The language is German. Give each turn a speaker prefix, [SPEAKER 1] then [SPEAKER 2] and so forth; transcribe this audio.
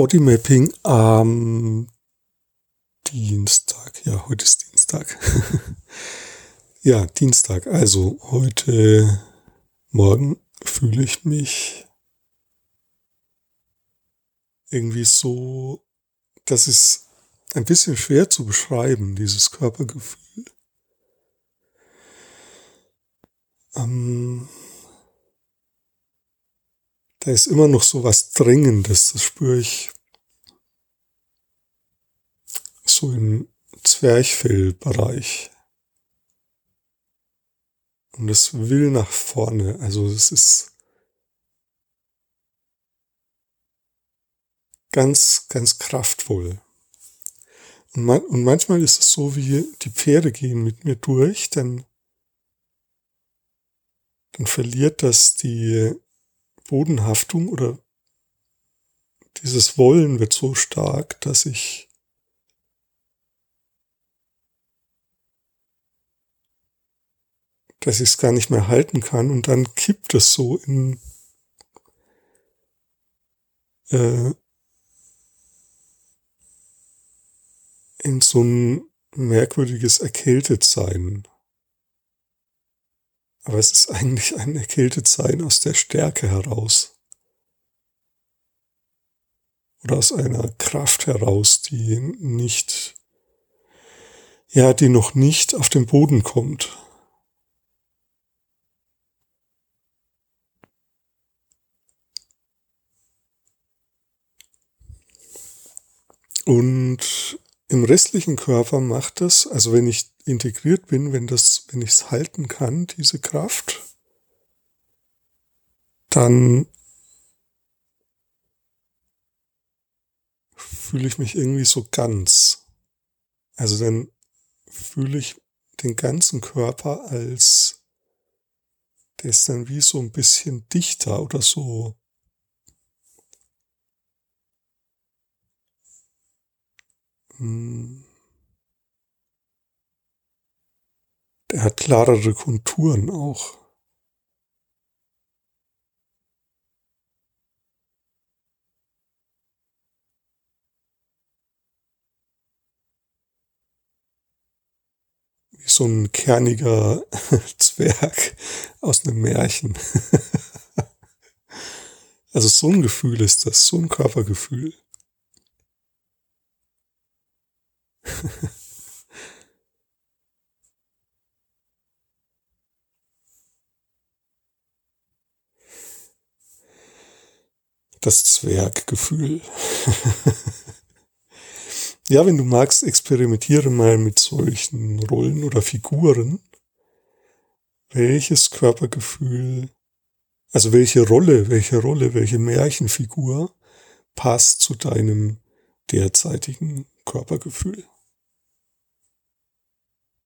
[SPEAKER 1] Bodymapping am Dienstag. Ja, heute ist Dienstag. ja, Dienstag. Also heute Morgen fühle ich mich irgendwie so, das ist ein bisschen schwer zu beschreiben, dieses Körpergefühl. Ähm, da ist immer noch so was Dringendes, das spüre ich so im Zwerchfellbereich. Und es will nach vorne, also es ist ganz, ganz kraftvoll. Und, man, und manchmal ist es so, wie die Pferde gehen mit mir durch, dann, dann verliert das die Bodenhaftung oder dieses Wollen wird so stark, dass ich dass ich es gar nicht mehr halten kann und dann kippt es so in äh, in so ein merkwürdiges Erkältetsein. Aber es ist eigentlich ein Erkältetsein aus der Stärke heraus. Oder aus einer Kraft heraus, die nicht, ja, die noch nicht auf den Boden kommt. Und im restlichen Körper macht das, also wenn ich integriert bin, wenn das, wenn ich es halten kann, diese Kraft, dann fühle ich mich irgendwie so ganz. Also dann fühle ich den ganzen Körper als, der ist dann wie so ein bisschen dichter oder so Hm. Der hat klarere Konturen auch. Wie so ein kerniger Zwerg aus einem Märchen. also so ein Gefühl ist das, so ein Körpergefühl. das Zwerggefühl. ja, wenn du magst, experimentiere mal mit solchen Rollen oder Figuren. Welches Körpergefühl, also welche Rolle, welche Rolle, welche Märchenfigur passt zu deinem derzeitigen Körpergefühl?